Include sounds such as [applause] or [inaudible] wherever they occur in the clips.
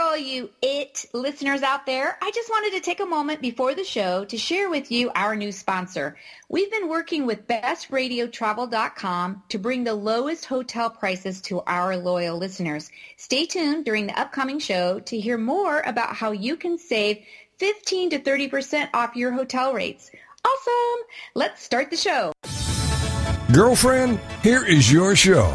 all you IT listeners out there. I just wanted to take a moment before the show to share with you our new sponsor. We've been working with bestradiotravel.com to bring the lowest hotel prices to our loyal listeners. Stay tuned during the upcoming show to hear more about how you can save 15 to 30% off your hotel rates. Awesome! Let's start the show. Girlfriend, here is your show.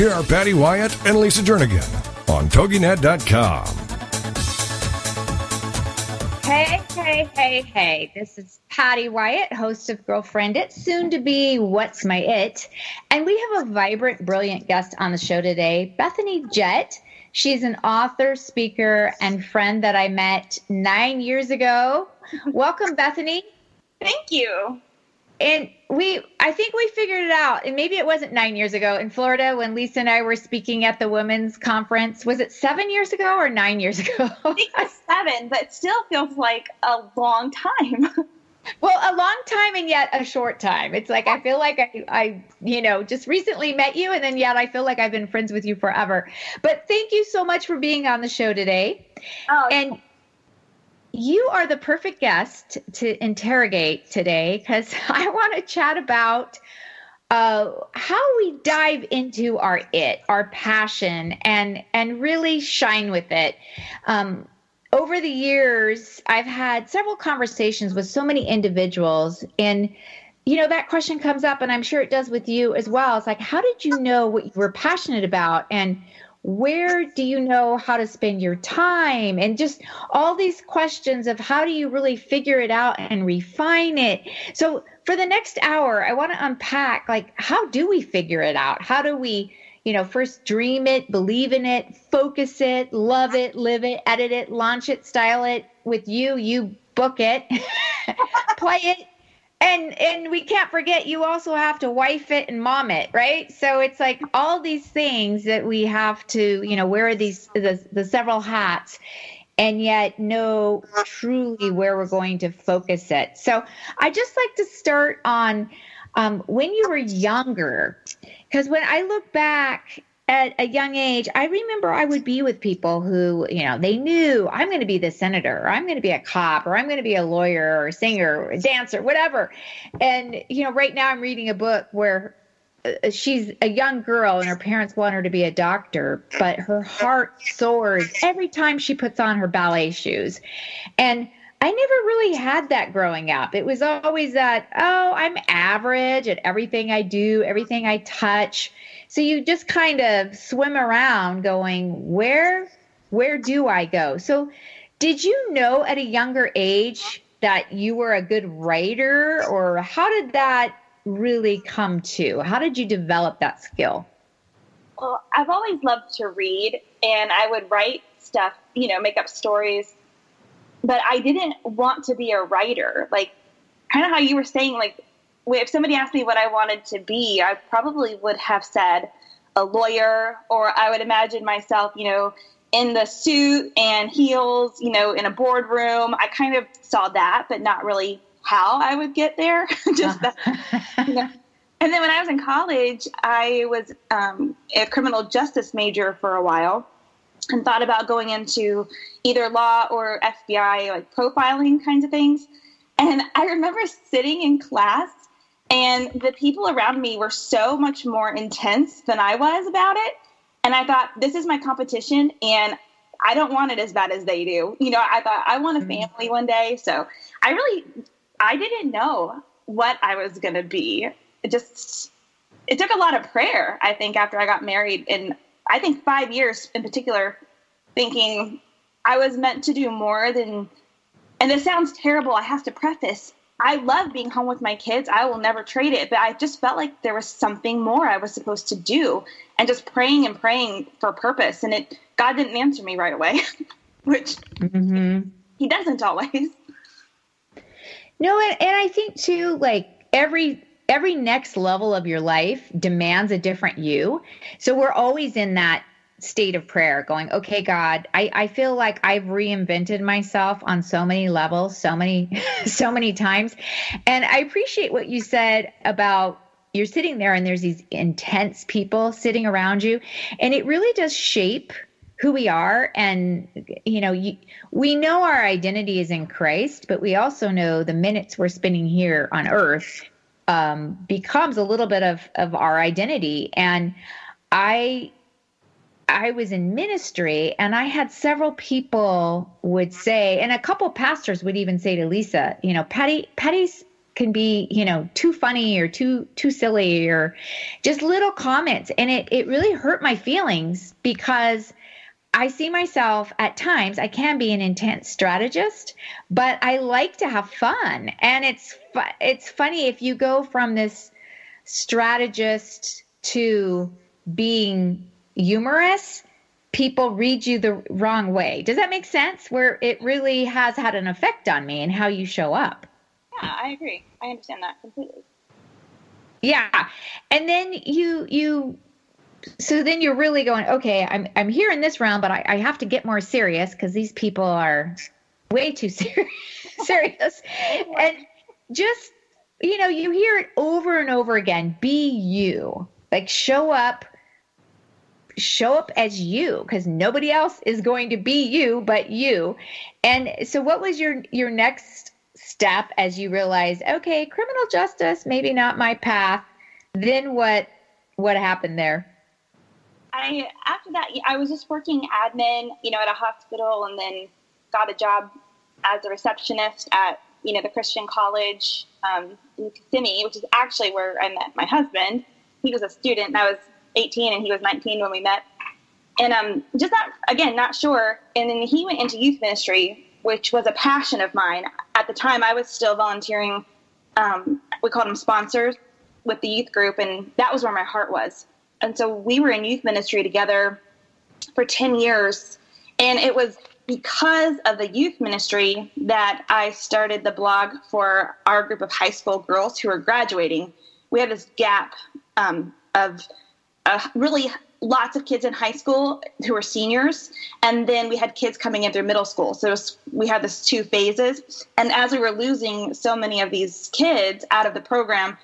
here are Patty Wyatt and Lisa Jernigan on TogiNet.com. Hey, hey, hey, hey. This is Patty Wyatt, host of Girlfriend It, soon to be What's My It. And we have a vibrant, brilliant guest on the show today, Bethany Jett. She's an author, speaker, and friend that I met nine years ago. Welcome, Bethany. Thank you and we i think we figured it out and maybe it wasn't nine years ago in florida when lisa and i were speaking at the women's conference. Was it seven years ago or nine years ago? I think it's seven but it still feels like a long time. [laughs] Well a long time and yet a short time. It's like i feel like I, I you know just recently met you and then yet i feel like i've been friends with you forever. But thank you so much for being on the show today. Oh, and you are the perfect guest to interrogate today because [laughs] I want to chat about uh, how we dive into our it, our passion, and and really shine with it. Um, over the years, I've had several conversations with so many individuals, and you know that question comes up, and I'm sure it does with you as well. It's like, how did you know what you were passionate about, and where do you know how to spend your time? And just all these questions of how do you really figure it out and refine it. So for the next hour i want to unpack like how do we figure it out? How do we you know first dream it believe in it focus it love it live it edit it launch it style it with you you book it [laughs] play it and and we can't forget you also have to wife it and mom it right? So it's like all these things that we have to you know wear these the, the several hats and yet know truly where we're going to focus it. So i just like to start on um, when you were younger because when i look back at a young age, I remember I would be with people who, you know, they knew I'm going to be the senator, or I'm going to be a cop, or I'm going to be a lawyer, or a singer, or a dancer, whatever. And, you know, right now I'm reading a book where uh, she's a young girl and her parents want her to be a doctor, but her heart soars every time she puts on her ballet shoes. And I never really had that growing up. It was always that, oh, I'm average at everything I do, everything I touch so you just kind of swim around going, where where do I go? So did you know at a younger age that you were a good writer or how did that really come to? How did you develop that skill? Well, I've always loved to read and I would write stuff, you know, make up stories. But I didn't want to be a writer. Like kind of how you were saying like if somebody asked me what I wanted to be, I probably would have said a lawyer, or I would imagine myself, you know, in the suit and heels, you know, in a boardroom. I kind of saw that, but not really how I would get there. [laughs] Just that, you know. And then when I was in college, I was um, a criminal justice major for a while and thought about going into either law or FBI, like profiling kinds of things. And I remember sitting in class and the people around me were so much more intense than I was about it. And I thought, this is my competition, and I don't want it as bad as they do. You know, I thought I want a mm-hmm. family one day. So I really, I didn't know what I was going to be. It just, it took a lot of prayer, I think, after I got married. And I think five years in particular, thinking I was meant to do more than, and this sounds terrible. I have to preface I love being home with my kids. I will never trade it. But I just felt like there was something more I was supposed to do and just praying and praying for purpose. And it, God didn't answer me right away, [laughs] which. Mm-hmm. he doesn't always. No, and, and I think too, like every every next level of your life demands a different you. So we're always in that state of prayer going okay god I, I feel like i've reinvented myself on so many levels so many [laughs] so many times. And i appreciate what you said about you're sitting there and there's these intense people sitting around you and it really does shape who we are. And you know you, we know our identity is in christ but we also know the minutes we're spending here on earth um, becomes a little bit of of our identity. And i i was in ministry and i had several people would say and a couple pastors would even say to lisa you know patty patty's can be you know too funny or too too silly or just little comments and it it really hurt my feelings because I see myself at times, I can be an intense strategist, but I like to have fun. And it's fu- it's funny if you go from this strategist to being humorous, people read you the wrong way. Does that make sense? Where it really has had an effect on me and how you show up. Yeah, I agree. I understand that completely. Yeah. And then you you so then you're really going, okay, I'm I'm here in this round, but I, I have to get more serious because these people are way too [laughs] ser- serious. and just you know, you hear it over and over again. Be you. Like show up show up as you because nobody else is going to be you but you. And so what was your your next step as you realized, okay, criminal justice, maybe not my path. Then what what happened there? I after that I was just working admin, you know, at a hospital, and then got a job as a receptionist at you know the Christian college um, in Kissimmee, which is actually where I met my husband. He was a student, and I was 18, and he was 19 when we met. And um, just not again, not sure. And then he went into youth ministry, which was a passion of mine. At the time, I was still volunteering. Um, we called them sponsors with the youth group, and that was where my heart was and so we were in youth ministry together for 10 years. And it was because of the youth ministry that I started the blog for our group of high school girls who are graduating. We had this gap um, of uh, really lots of kids in high school who were seniors, and then we had kids coming in through middle school. So was, we had this two phases. And as we were losing so many of these kids out of the program,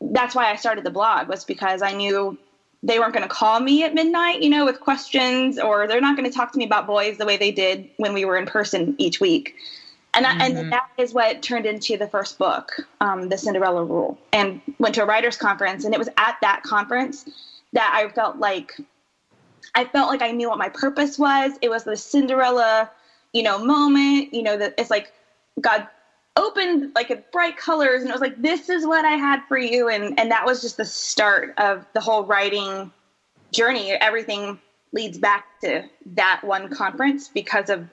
that's why I started the blog was because I knew they weren't going to call me at midnight, you know, with questions, or they're not going to talk to me about boys the way they did when we were in person each week. And, mm-hmm. I, and that is what turned into the first book, um, The Cinderella Rule, and went to a writers' conference. And it was at that conference that I felt like I felt like I knew what my purpose was. It was the Cinderella, you know, moment. You know, that it's like God opened like bright colors and it was like this is what i had for you and and that was just the start of the whole writing journey everything leads back to that one conference because of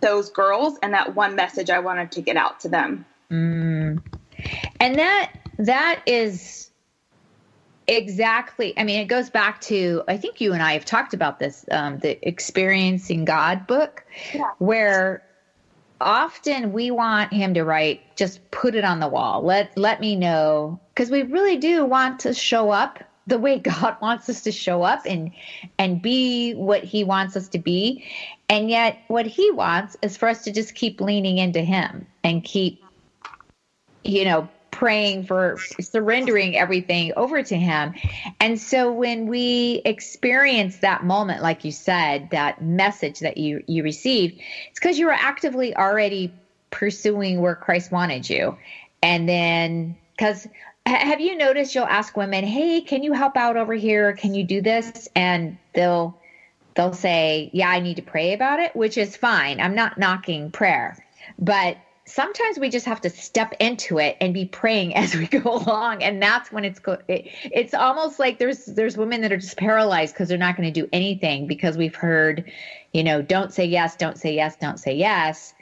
those girls and that one message i wanted to get out to them mm. and that that is exactly. I mean it goes back to i think you and i have talked about this um, the experiencing god book yeah. where often we want him to write just put it on the wall. Let let me know. Because we really do want to show up the way [laughs] god wants us to show up and and be what he wants us to be. And yet what he wants is for us to just keep leaning into him and keep you know praying for surrendering everything over to him. And so when we experience that moment, like you said, that message that you, you received, it's because you were actively already pursuing where Christ wanted you. And then, because have you noticed you'll ask women, Hey, can you help out over here? Can you do this? And they'll, they'll say, Yeah, I need to pray about it, which is fine. I'm not knocking prayer, but sometimes we just have to step into it and be praying [laughs] as we go along. And that's when it's go- it, it's almost like there's there's women that are just paralyzed because they're not going to do anything because we've heard you know don't say yes don't say yes don't say yes.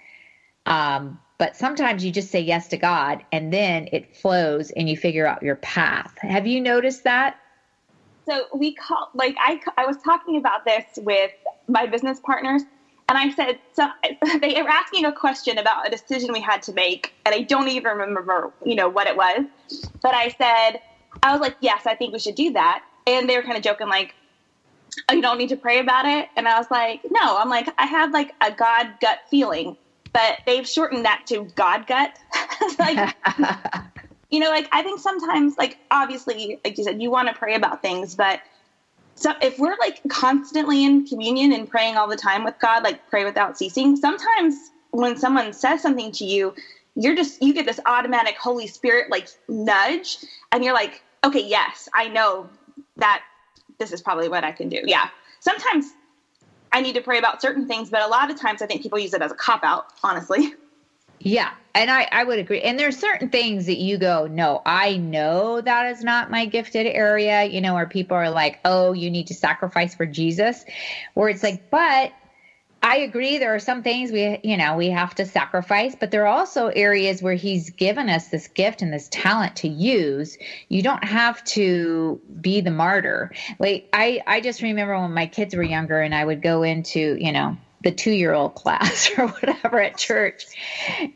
Um, but sometimes you just say yes to god and then it flows and you figure out your path. Have you noticed that? So we call like i i was talking about this with my business partners And I said, so [laughs] they were asking a question about a decision we had to make, and I don't even remember, you know, what it was. But I said, I was like, yes, I think we should do that. And they were kind of joking, like, oh, you don't need to pray about it. And I was like, no, I'm like, I have like a God gut feeling, but they've shortened that to God gut. [laughs] like, [laughs] you know, like I think sometimes, like obviously, like you said, you want to pray about things, but so if we're like constantly in communion and praying all the time with God, like pray without ceasing, sometimes when someone says something to you, you're just you get this automatic Holy Spirit like nudge, and you're like, okay, yes, I know that this is probably what I can do. Yeah. Sometimes I need to pray about certain things, but a lot of times I think people use it as a cop out, honestly. [laughs] Yeah, and I, I would agree. And there's certain things that you go, no, I know that is not my gifted area, you know, where people are like, oh, you need to sacrifice for Jesus. Where it's like, but I agree. There are some things we, you know, we have to sacrifice, but there are also areas where he's given us this gift and this talent to use. You don't have to be the martyr. Like I, I just remember when my kids were younger and I would go into, you know, the two year old class [laughs] or whatever at church.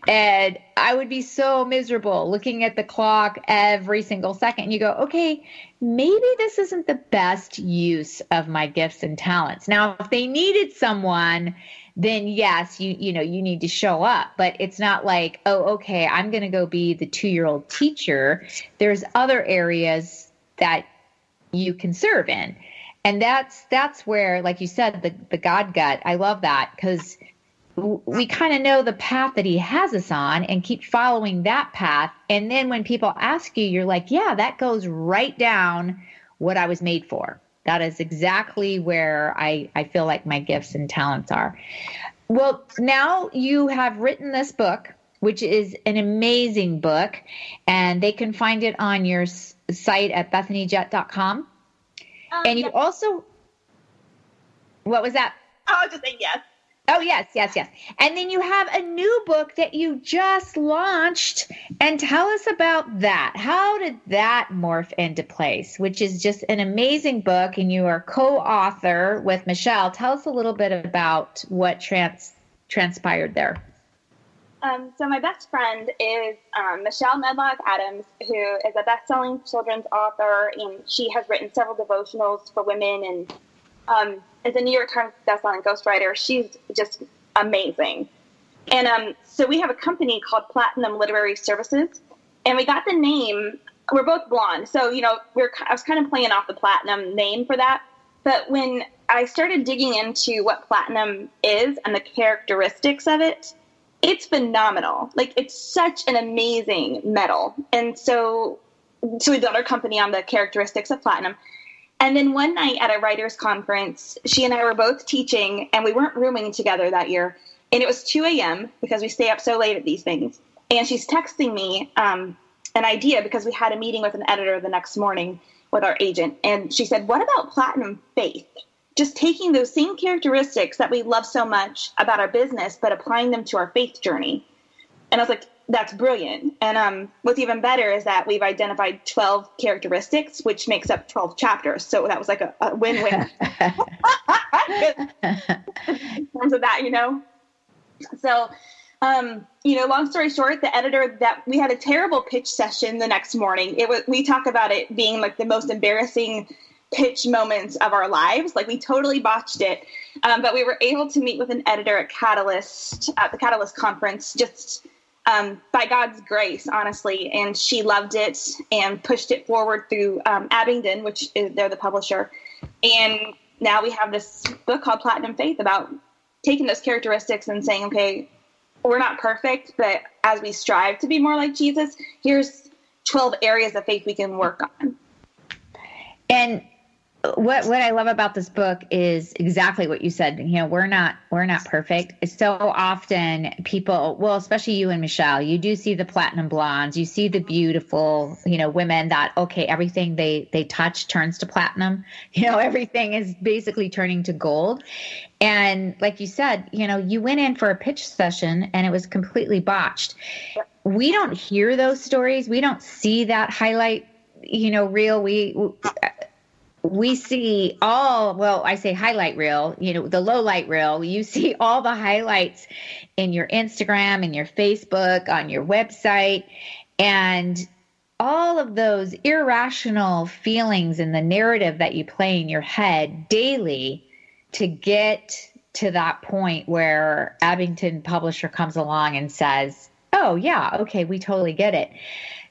And I would be so miserable looking at the clock every single second. And You go, okay, maybe this isn't the best use of my gifts and talents. Now, if they needed someone, then yes, you you know, you need to show up, but it's not like, oh, okay, I'm going to go be the 2-year-old teacher. There's other areas that you can serve in and that's that's where like you said the the god gut i love that because we kind of know the path that he has us on and keep following that path. And then when people ask you you're like yeah that goes right down what i was made for. That is exactly where i i feel like my gifts and talents are. Well now you have written this book which is an amazing book and they can find it on your site at bethanyjett.com um, and you also, what was that? [laughs] I was just saying yes. Oh, yes, yes, yes. And then you have a new book that you just launched. And tell us about that. How did that morph into place? Which is just an amazing book. And you are co author with Michelle. Tell us a little bit about what trans- transpired there. Um, so my best friend is um, Michelle Medlock Adams, who is a best-selling children's author, and she has written several devotionals for women, and um, is a New York Times best-selling ghostwriter. She's just amazing. And um, so we have a company called Platinum Literary Services, and we got the name. We're both blonde, so you know we're. I was kind of playing off the platinum name for that, but when I started digging into what platinum is and the characteristics of it it's phenomenal. Like it's such an amazing metal. And so so we built our company on the characteristics of platinum. And then one night at a writers conference, she and I were both teaching and we weren't rooming together that year. And it was 2 a.m. because we stay up so late at these things. And she's texting me um, an idea because we had a meeting with an editor the next morning with our agent. And she said, What about platinum faith? Just taking those same characteristics that we love so much about our business, but applying them to our faith journey. And I was like, that's brilliant. And um, what's even better is that we've identified 12 characteristics, which makes up 12 chapters. So that was like a, a win win [laughs] in terms of that, you know? So, um, you know, long story short, the editor that we had a terrible pitch session the next morning. It was, we talk about it being like the most embarrassing pitch moments of our lives. Like we totally botched it. Um, but we were able to meet with an editor at Catalyst, at the Catalyst conference, just um, by God's grace, honestly. And she loved it and pushed it forward through um, Abingdon, which is, they're the publisher. And now we have this book called Platinum Faith about taking those characteristics and saying, okay, we're not perfect, but as we strive to be more like Jesus, here's 12 areas of faith we can work on. And what what I love about this book is exactly what you said. You know, we're not we're not perfect. So often people, well, especially you and Michelle, you do see the platinum blondes, you see the beautiful, you know, women that okay, everything they they touch turns to platinum. [laughs] You know, everything is basically turning to gold. And like you said, you know, you went in for a pitch session and it was completely botched. We don't hear those stories. We don't see that highlight, you know, real. We we see all well i say highlight reel you know the low light reel. You see [laughs] all the highlights in your instagram and your facebook on your website. And all of those irrational feelings and the narrative that you play in your head daily to get to that point where Abingdon publisher comes along and says oh yeah okay we totally get it.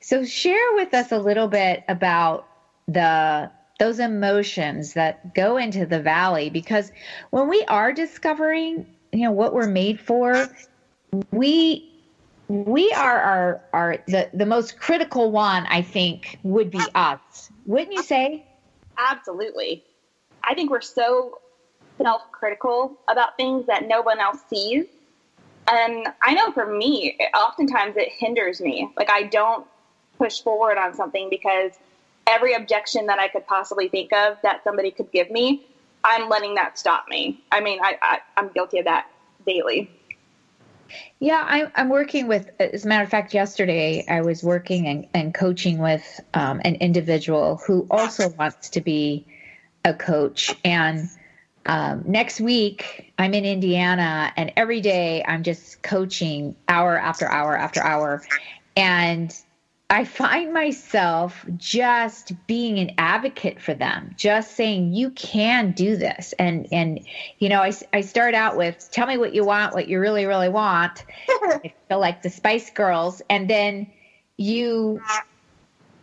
So share with us a little bit about the those emotions that go into the valley because when we are discovering you know what we're made for we we are our our the, the most critical one i think would be us. Wouldn't you say? Absolutely. I think we're so self-critical about things that no one else sees. And i know for me oftentimes it hinders me. Like i don't push forward on something because every objection that I could possibly think of that somebody could give me, I'm letting that stop me. I mean, I, I am guilty of that daily. Yeah, I, I'm working with, as a matter of fact, yesterday I was working and, and coaching with um, an individual who also wants to be a coach. And um, next week I'm in Indiana, and every day I'm just coaching hour after hour after hour. And I find myself just being an advocate for them, just saying you can do this, and and you know I, I start out with tell me what you want, what you really really want. [laughs] I feel like the Spice Girls, and then you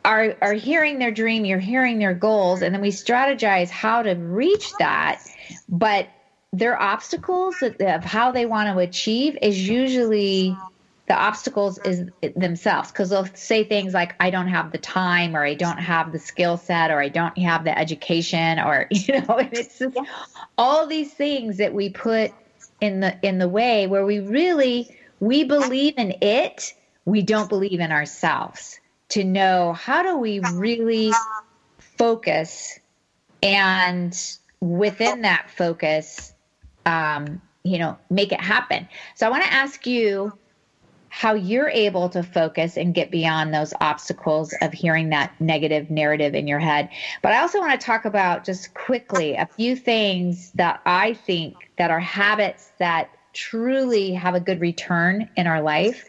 are are hearing their dream, you're hearing their goals, and then we strategize how to reach that, but their obstacles of how they want to achieve is usually the obstacles is themselves. Because they'll say things like i don't have the time or i don't have the skill set or i don't have the education or [laughs] you know and it's just all these things that we put in the in the way where we really we believe in it we don't believe in ourselves. To know how do we really focus and within that focus um, you know make it happen. So i want to ask you how you're able to focus and get beyond those obstacles of hearing that negative narrative in your head. But I also want to talk about just quickly a few things that I think that are habits that truly have a good return in our life.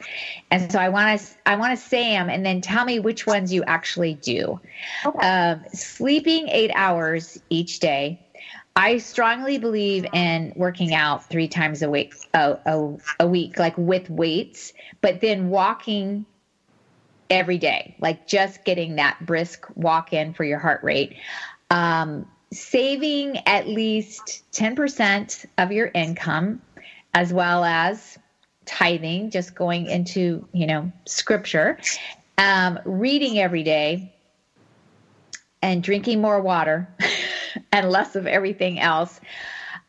And so I want to I want to say them and then tell me which ones you actually do. Okay. Um, sleeping 8 hours each day I strongly believe in working out three times a week, a, a, a, week, like with weights, but then walking every day, like just getting that brisk walk in for your heart rate. Um, saving at least 10% of your income, as well as tithing, just going into, you know, scripture, um, reading every day, and drinking more water. [laughs] and less of everything else.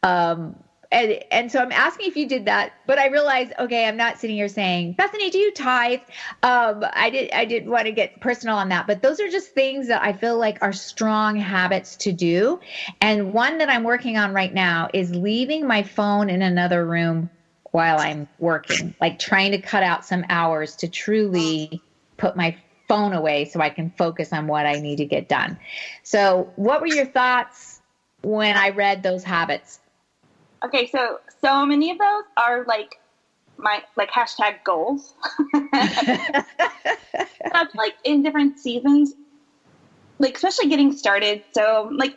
Um, and, and so I'm asking if you did that, but I realized, okay, I'm not sitting here saying, Bethany, do you tithe? Um, I did, I did want to get personal on that, but those are just things that I feel like are strong habits to do. And one that I'm working on right now is leaving my phone in another room while I'm working, like trying to cut out some hours to truly put my phone away so I can focus on what I need to get done. So, what were your thoughts when I read those habits? Okay, so so many of those are like my like hashtag goals. [laughs] That's like in different seasons, like especially getting started. So like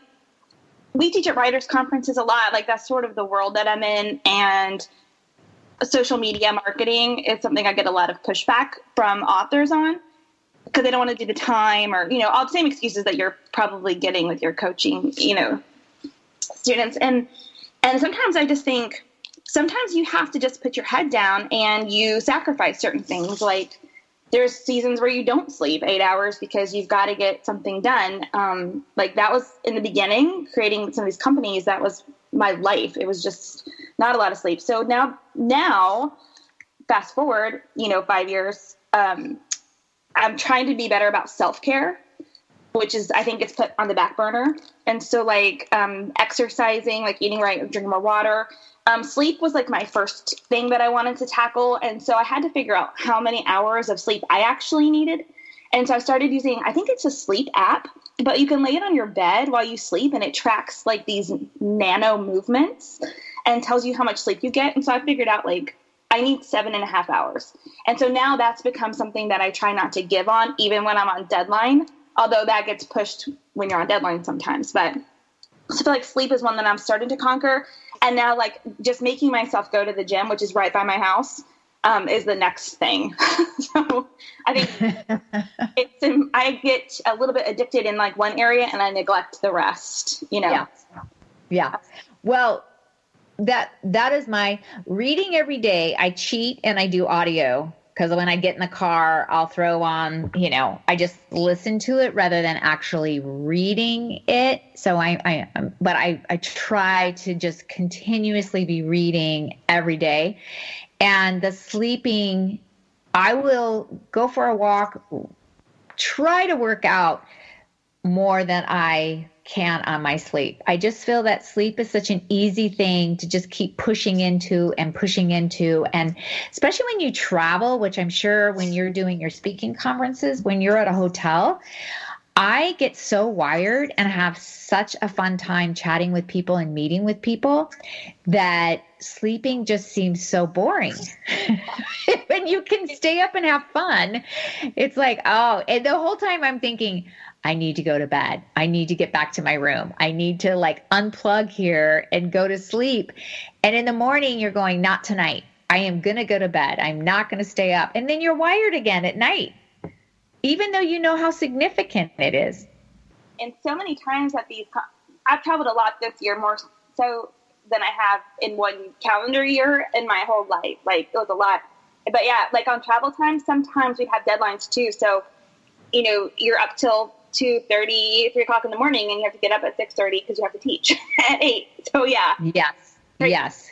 we teach at writers conferences a lot. Like that's sort of the world that I'm in, and social media marketing is something I get a lot of pushback from authors on because they don't want to do the time or you know all the same excuses that you're probably getting with your coaching you know students. And and sometimes i just think sometimes you have to just put your head down and you sacrifice certain things. Like there's seasons where you don't sleep eight hours because you've got to get something done. Um, like that was in the beginning creating some of these companies that was my life. It was just not a lot of sleep. So now now fast forward you know five years um, I'm trying to be better about self care, which is I think it's put on the back burner. And so like um, exercising, like eating right, drinking more water. Um, sleep was like my first thing that I wanted to tackle, and so I had to figure out how many hours of sleep I actually needed. And so I started using, I think it's a sleep app but you can lay it on your bed while you sleep and it tracks like these nano movements and tells you how much sleep you get. And so I figured out like I need seven and a half hours. And so now that's become something that I try not to give on, even when I'm on deadline, although that gets pushed when you're on deadline sometimes. But so I feel like sleep is one that I'm starting to conquer. And now, like, just making myself go to the gym, which is right by my house, um, is the next thing. [laughs] so I think [laughs] it's, I get a little bit addicted in like one area and I neglect the rest, you know? Yeah. Yeah. Well, that that is my reading every day. I cheat and I do audio because when I get in the car, I'll throw on, you know, I just listen to it rather than actually reading it. So I, I, um, but I, I try to just continuously be reading every day. And the sleeping, I will go for a walk, try to work out more than I can on my sleep. I just feel that sleep is such an easy thing to just keep pushing into and pushing into. And especially when you travel, which I'm sure when you're doing your speaking conferences, when you're at a hotel, I get so wired and have such a fun time chatting with people and meeting with people that sleeping just seems so boring. [laughs] when you can stay up and have fun, it's like, oh, and the whole time I'm thinking, I need to go to bed. I need to get back to my room. I need to like unplug here and go to sleep. And in the morning, you're going, not tonight. I am going to go to bed. I'm not going to stay up. And then you're wired again at night, even though you know how significant it is. And so many times at these, I've traveled a lot this year, more so than I have in one calendar year in my whole life. Like it was a lot. But yeah, like on travel time, sometimes we have deadlines too. So, you know, you're up till two thirty, three o'clock in the morning, and you have to get up at six thirty because you have to teach [laughs] at eight. So yeah. Yes. Yes.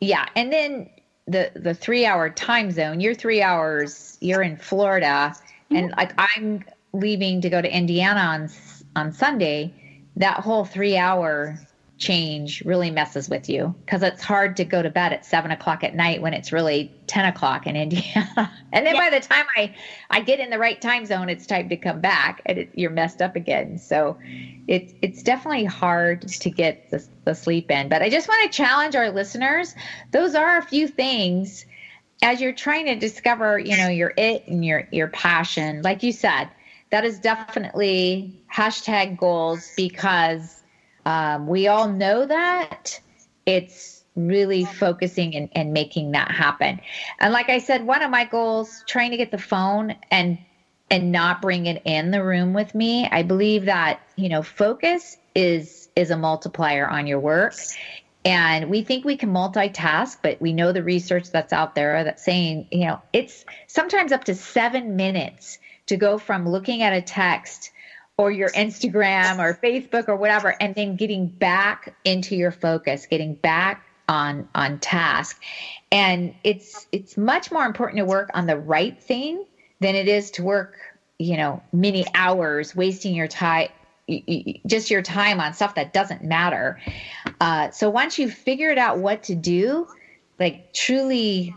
Yeah, and then the the three hour time zone. You're three hours. You're in Florida, mm-hmm. and like I'm leaving to go to Indiana on on Sunday. That whole three hour change really messes with you because it's hard to go to bed at seven o'clock at night when it's really 10 o'clock in [laughs] Indiana. and then yeah. by the time I, I get in the right time zone, it's time to come back and it, you're messed up again. So it's, it's definitely hard to get the, the sleep in, but I just want to challenge our listeners. Those are a few things as you're trying to discover, you know, your it and your, your passion. Like you said, that is definitely hashtag goals because um, we all know that. It's really focusing and, and making that happen. And like I said, one of my goals, trying to get the phone and and not bring it in the room with me. I believe that, you know, focus is is a multiplier on your work. And we think we can multitask, but we know the research that's out there that's saying, you know, it's sometimes up to seven minutes to go from looking at a text or your Instagram or Facebook or whatever, and then getting back into your focus, getting back on on task. And it's it's much more important to work on the right thing than it is to work, you know, many hours wasting your time just your time on stuff that doesn't matter. Uh, so once you've figured out what to do, like truly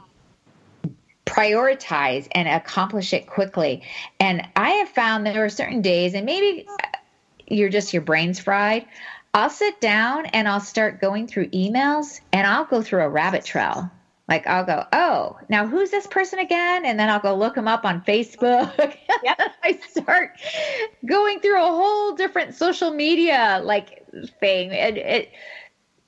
prioritize and accomplish it quickly. And I have found there are certain days, and maybe uh, you're just your brain's fried. I'll sit down and I'll start going through emails and I'll go through a rabbit trail. Like I'll go, oh, now who's this person again? And then I'll go look them up on Facebook. [laughs] Yep. I start going through a whole different social media like thing. And it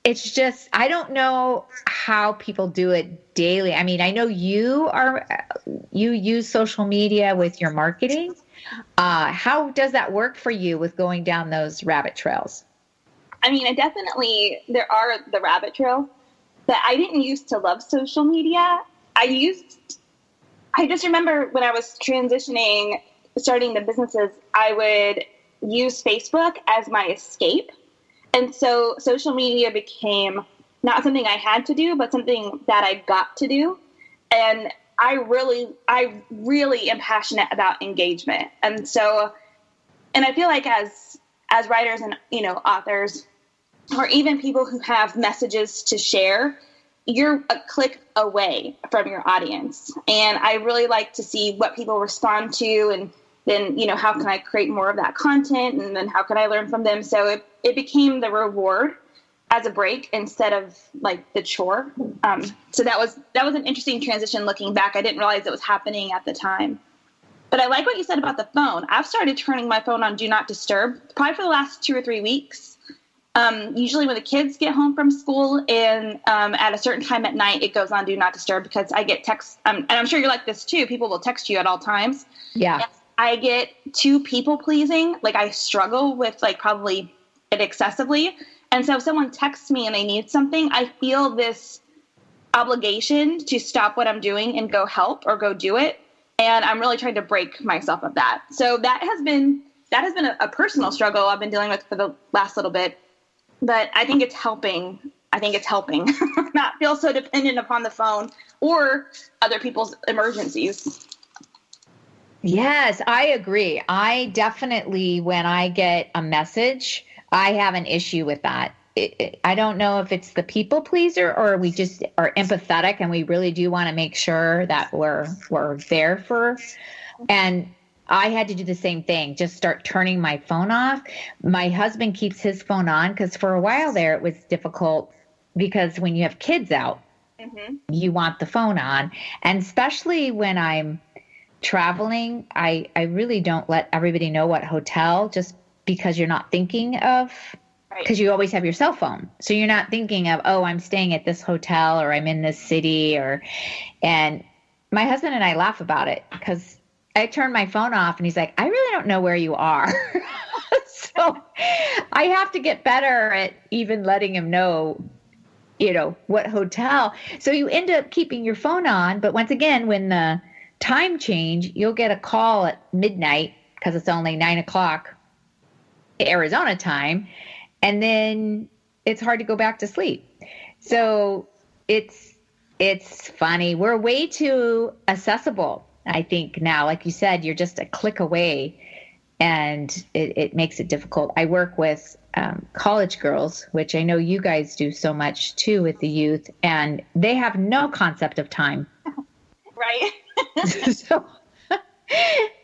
it's just I don't know how people do it daily. I mean, I know you are you use social media with your marketing. Uh, how does that work for you with going down those rabbit trails? I mean, I definitely there are the rabbit trails, but I didn't used to love social media. I used I just remember when I was transitioning, starting the businesses, I would use Facebook as my escape and so social media became not something I had to do, but something that I got to do. And I really, I really am passionate about engagement. And so, and I feel like as, as writers and, you know, authors, or even people who have messages to share, you're a click away from your audience. And I really like to see what people respond to and then you know how can I create more of that content, and then how can I learn from them? So it it became the reward as a break instead of like the chore. Um, so that was that was an interesting transition looking back. I didn't realize it was happening at the time. But I like what you said about the phone. I've started turning my phone on do not disturb probably for the last two or three weeks. Um, usually when the kids get home from school and um, at a certain time at night, it goes on do not disturb because I get texts. Um, and I'm sure you're like this too. People will text you at all times. Yeah. I get too people pleasing. Like I struggle with like probably it excessively. And so if someone texts me and they need something, I feel this obligation to stop what I'm doing and go help or go do it. And I'm really trying to break myself of that. So that has been that has been a, a personal struggle I've been dealing with for the last little bit. But I think it's helping. I think it's helping [laughs] not feel so dependent upon the phone or other people's emergencies. Yes, I agree. I definitely, when I get a message, I have an issue with that. It, it, I don't know if it's the people pleaser or we just are empathetic and we really do want to make sure that we're we're there for. And I had to do the same thing, just start turning my phone off. My husband keeps his phone on because for a while there it was difficult because when you have kids out, mm-hmm. you want the phone on, and especially when I'm traveling, I I really don't let everybody know what hotel just because you're not thinking of because you always have your cell phone. So you're not thinking of, oh, I'm staying at this hotel or I'm in this city or and my husband and I laugh about it because I turn my phone off and he's like, I really don't know where you are. [laughs] so I have to get better at even letting him know, you know, what hotel. So you end up keeping your phone on, but once again, when the time change, you'll get a call at midnight because it's only nine o'clock Arizona time, and then it's hard to go back to sleep. So it's it's funny. We're way too accessible, I think now. Like you said, you're just a click away, and it, it makes it difficult. I work with um, college girls, which I know you guys do so much too with the youth, and they have no concept of time. [laughs] Right. [laughs] so,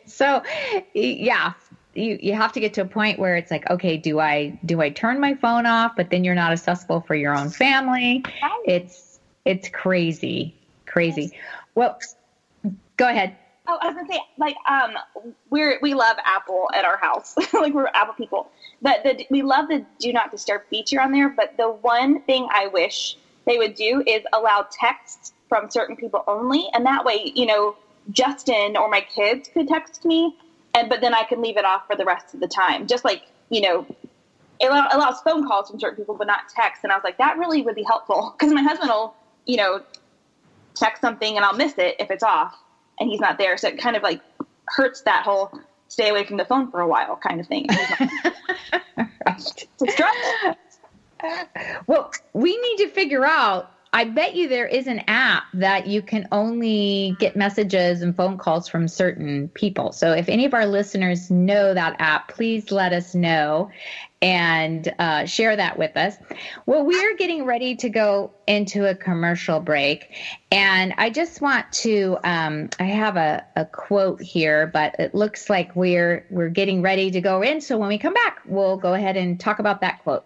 so yeah, you you have to get to a point where it's like okay do i do i turn my phone off but then you're not accessible for your own family? It's it's crazy crazy. Well go ahead. Oh i was gonna say like um we're we love apple at our house. [laughs] Like we're apple people. But the, we love the do not disturb feature on there but the one thing i wish they would do is allow texts from certain people only and that way you know justin or my kids could text me and but then I can leave it off for the rest of the time. Just like you know, it allows phone calls from certain people, but not text. And I was like, that really would be helpful [laughs] because my husband will, you know, text something and I'll miss it if it's off and he's not there. So it kind of like hurts that whole stay away from the phone for a while kind of thing. [laughs] right. [laughs] well, we need to figure out I bet you there is an app that you can only get messages and phone calls from certain people. So if any of our listeners know that app, please let us know and uh, share that with us. Well, we're getting ready to go into a commercial break, and I just want to. Um, I have a, a quote here, but it looks like we're we're getting ready to go in. So when we come back, we'll go ahead and talk about that quote.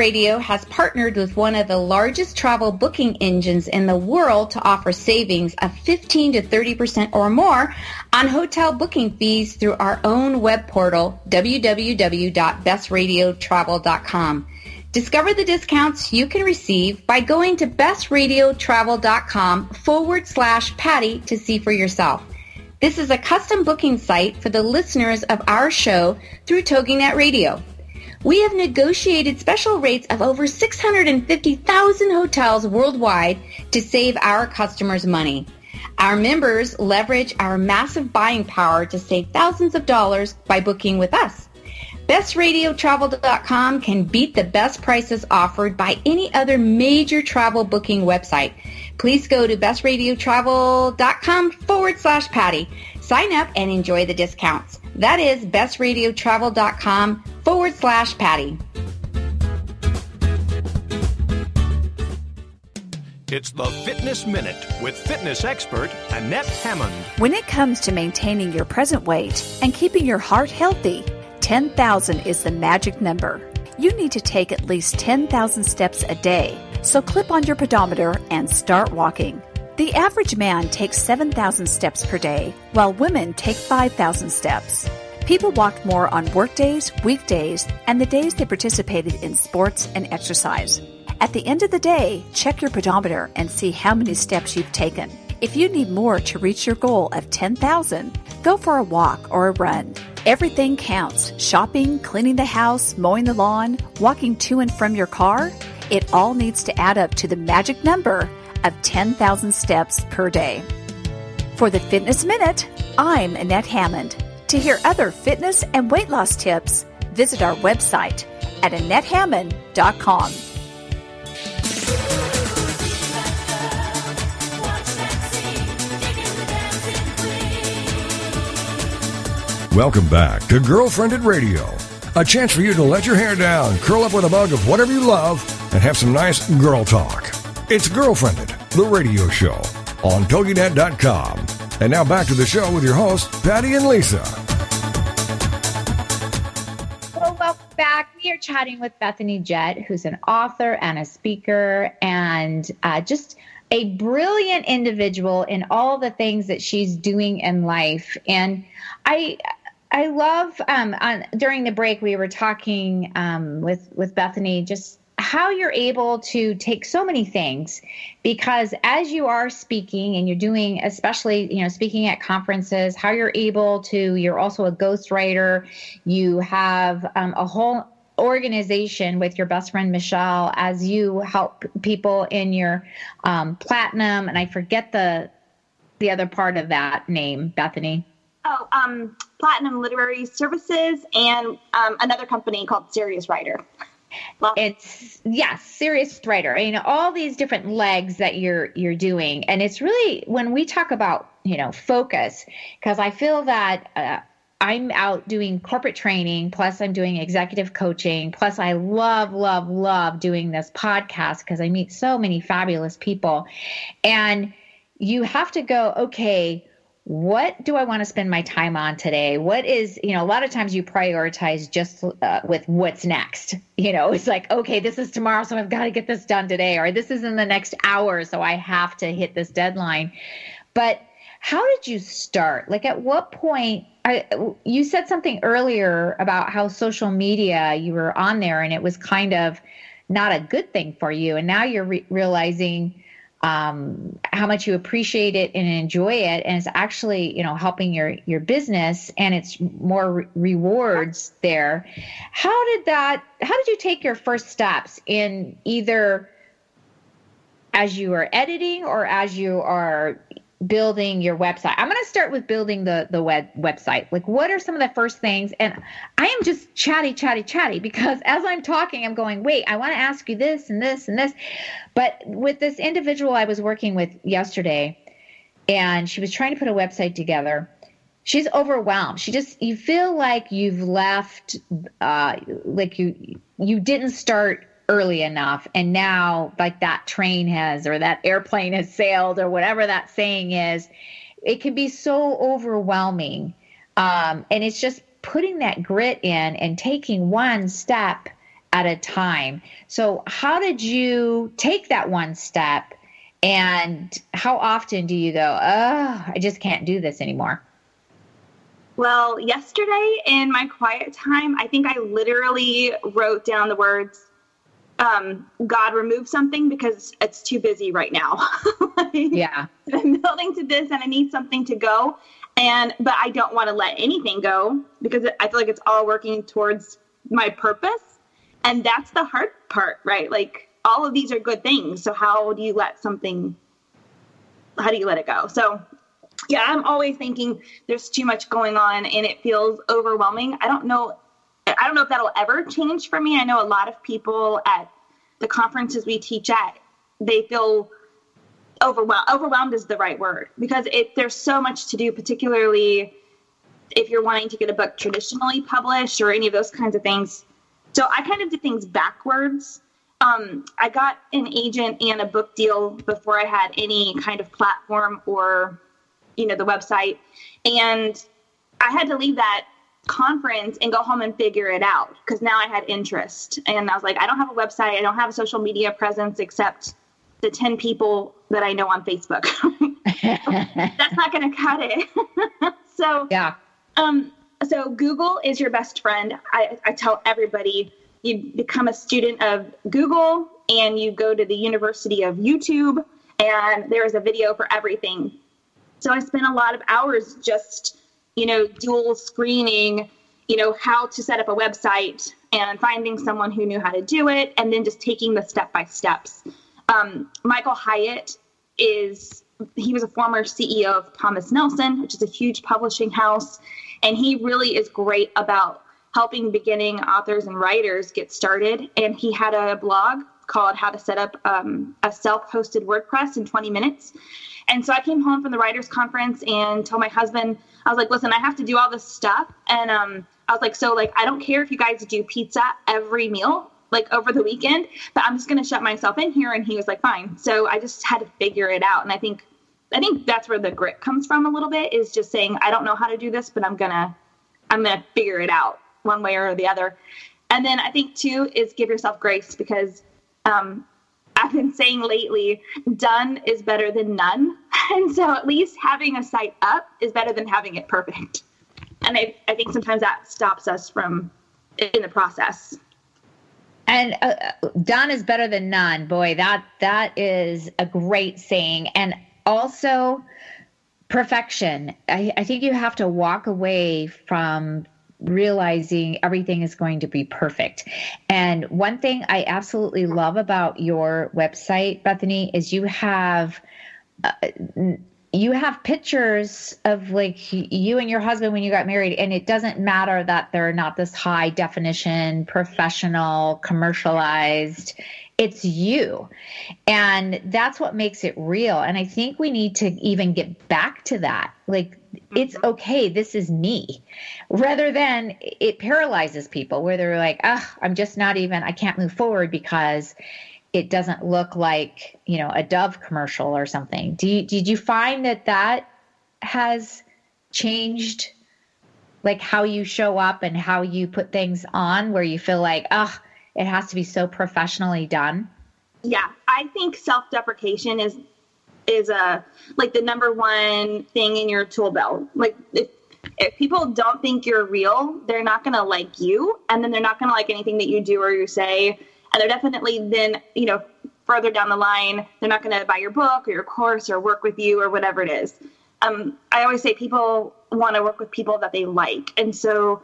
Radio has partnered with one of the largest travel booking engines in the world to offer savings of 15 to 30% or more on hotel booking fees through our own web portal, www.bestradiotravel.com. Discover the discounts you can receive by going to bestradiotravel.com forward slash Patty to see for yourself. This is a custom booking site for the listeners of our show through TogiNet Radio. We have negotiated special rates of over 650,000 hotels worldwide to save our customers money. Our members leverage our massive buying power to save thousands of dollars by booking with us. BestRadioTravel.com can beat the best prices offered by any other major travel booking website. Please go to bestradiotravel.com forward slash Patty. Sign up and enjoy the discounts. That is bestradiotravel.com forward slash Patty. It's the Fitness Minute with fitness expert Annette Hammond. When it comes to maintaining your present weight and keeping your heart healthy, 10,000 is the magic number. You need to take at least 10,000 steps a day, so clip on your pedometer and start walking. The average man takes 7,000 steps per day, while women take 5,000 steps. People walked more on workdays, weekdays, and the days they participated in sports and exercise. At the end of the day, check your pedometer and see how many steps you've taken. If you need more to reach your goal of 10,000, go for a walk or a run. Everything counts shopping, cleaning the house, mowing the lawn, walking to and from your car. It all needs to add up to the magic number of 10,000 steps per day. For the Fitness Minute, I'm Annette Hammond. To hear other fitness and weight loss tips, visit our website at AnnetteHammond.com. Welcome back to GirlfriendIt Radio, a chance for you to let your hair down, curl up with a mug of whatever you love, and have some nice girl talk. It's GirlfriendIt, the radio show on TogiNet.com. And now back to the show with your hosts, Patty and Lisa. Well, welcome back. We are chatting with Bethany Jett, who's an author and a speaker and uh, just a brilliant individual in all the things that she's doing in life. And I I love um, on, during the break we were talking um, with with Bethany just how you're able to take so many things because as you are speaking and you're doing especially you know speaking at conferences how you're able to you're also a ghostwriter. You have um, a whole organization with your best friend michelle as you help people in your um, platinum. And i forget the the other part of that name bethany. Oh, um, Platinum Literary Services and um, another company called Serious Writer. It's yes, serious writer. I mean, all these different legs that you're you're doing, and it's really when we talk about you know focus, because I feel that uh, I'm out doing corporate training, plus I'm doing executive coaching, plus I love, love, love doing this podcast because I meet so many fabulous people, and you have to go okay what do I want to spend my time on today? What is, you know, a lot of times you prioritize just uh, with what's next. You know, it's like, okay, this is tomorrow, so I've got to get this done today, or this is in the next hour, so I have to hit this deadline. But how did you start? Like, at what point? I, you said something earlier about how social media, you were on there and it was kind of not a good thing for you. And now you're re- realizing, um, how much you appreciate it and enjoy it. And it's actually you know helping your your business and it's more re- rewards there. How did that how did you take your first steps in either as you are editing or as you are building your website. I'm going to start with building the the web website. Like what are some of the first things? And i am just chatty chatty chatty because as i'm talking i'm going wait i want to ask you this and this and this. But with this individual i was working with yesterday and she was trying to put a website together she's overwhelmed. She just you feel like you've left uh like you you didn't start early enough. And now like that train has or that airplane has sailed or whatever that saying is it can be so overwhelming. Um, and it's just putting that grit in and taking one step at a time. So how did you take that one step? And how often do you go oh i just can't do this anymore well yesterday in my quiet time i think i literally wrote down the words um, God remove something because it's too busy right now. [laughs] like, yeah. I'm building to this and I need something to go. And, but I don't want to let anything go because I feel like it's all working towards my purpose. And that's the hard part, right? Like all of these are good things. So how do you let something, how do you let it go? So yeah, I'm always thinking there's too much going on and it feels overwhelming. I don't know I don't know if that'll ever change for me. I know a lot of people at the conferences we teach at, they feel overwhelmed. Overwhelmed is the right word because it there's so much to do, particularly if you're wanting to get a book traditionally published or any of those kinds of things. So I kind of did things backwards. Um, I got an agent and a book deal before I had any kind of platform or, you know, the website, and I had to leave that conference and go home and figure it out because now I had interest. And I was like, I don't have a website, I don't have a social media presence except the 10 people that I know on Facebook. [laughs] That's not going to cut it. [laughs] so, yeah. Um, so Google is your best friend. I, I tell everybody you become a student of Google and you go to the University of YouTube and there is a video for everything. So I spent a lot of hours just you know, dual screening, you know, how to set up a website and finding someone who knew how to do it and then just taking the step by steps. Um, Michael Hyatt is, he was a former CEO of Thomas Nelson, which is a huge publishing house. And he really is great about helping beginning authors and writers get started. And he had a blog called How to Set Up um, a Self Hosted WordPress in 20 Minutes. And so I came home from the writers conference and told my husband, I was like, listen, I have to do all this stuff. And um, I was like, so like, I don't care if you guys do pizza every meal, like over the weekend, but I'm just going to shut myself in here. And he was like, fine. So I just had to figure it out. And I think, I think that's where the grit comes from a little bit is just saying, I don't know how to do this, but I'm going to, I'm going to figure it out one way or the other. And then I think too is give yourself grace because um, I've been saying lately, done is better than none. [laughs] And so at least having a site up is better than having it perfect. And I, I think sometimes that stops us from in the process. And uh, done is better than none. Boy, that that is a great saying. And also perfection. I, I think you have to walk away from realizing everything is going to be perfect. And one thing I absolutely love about your website, Bethany, is you have. Uh, you have pictures of like you and your husband when you got married and it doesn't matter that they're not this high definition professional commercialized it's you and that's what makes it real and i think we need to even get back to that like it's mm-hmm. okay this is me. Rather than it paralyzes people where they're like ah i'm just not even i can't move forward because it doesn't look like you know a dove commercial or something. Do you, did you find that that has changed like how you show up and how you put things on where you feel like ah it has to be so professionally done yeah i think self-deprecation is is a like the number one thing in your tool belt. Like if if people don't think you're real, they're not gonna like you, and then they're not gonna like anything that you do or you say, and they're definitely then you know further down the line they're not gonna buy your book or your course or work with you or whatever it is. Um, I always say people want to work with people that they like, and so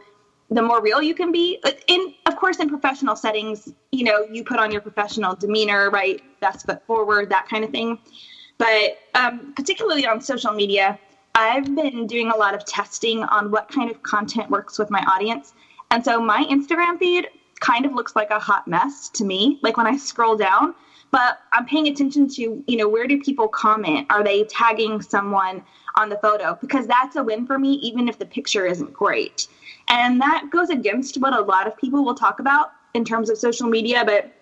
the more real you can be in of course in professional settings you know you put on your professional demeanor right best foot forward that kind of thing but um, particularly on social media, I've been doing a lot of testing on what kind of content works with my audience. And so my Instagram feed kind of looks like a hot mess to me, like when I scroll down. But I'm paying attention to, you know, where do people comment? Are they tagging someone on the photo? Because that's a win for me, even if the picture isn't great. And that goes against what a lot of people will talk about in terms of social media, but